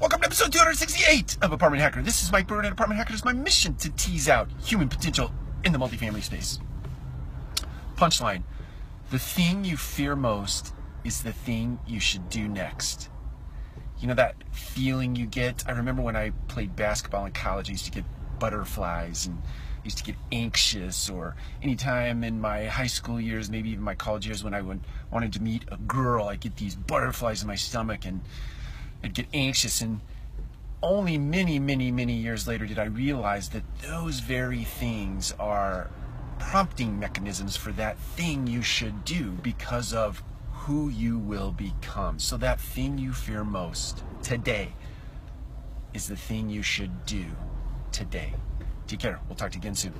Welcome to episode 268 of Apartment Hacker. This is Mike Brewer, and Apartment Hacker is my mission to tease out human potential in the multifamily space. Punchline The thing you fear most is the thing you should do next. You know that feeling you get? I remember when I played basketball in college, I used to get butterflies and used to get anxious or anytime in my high school years maybe even my college years when i would, wanted to meet a girl i get these butterflies in my stomach and i'd get anxious and only many many many years later did i realize that those very things are prompting mechanisms for that thing you should do because of who you will become so that thing you fear most today is the thing you should do today Take care. We'll talk to you again soon.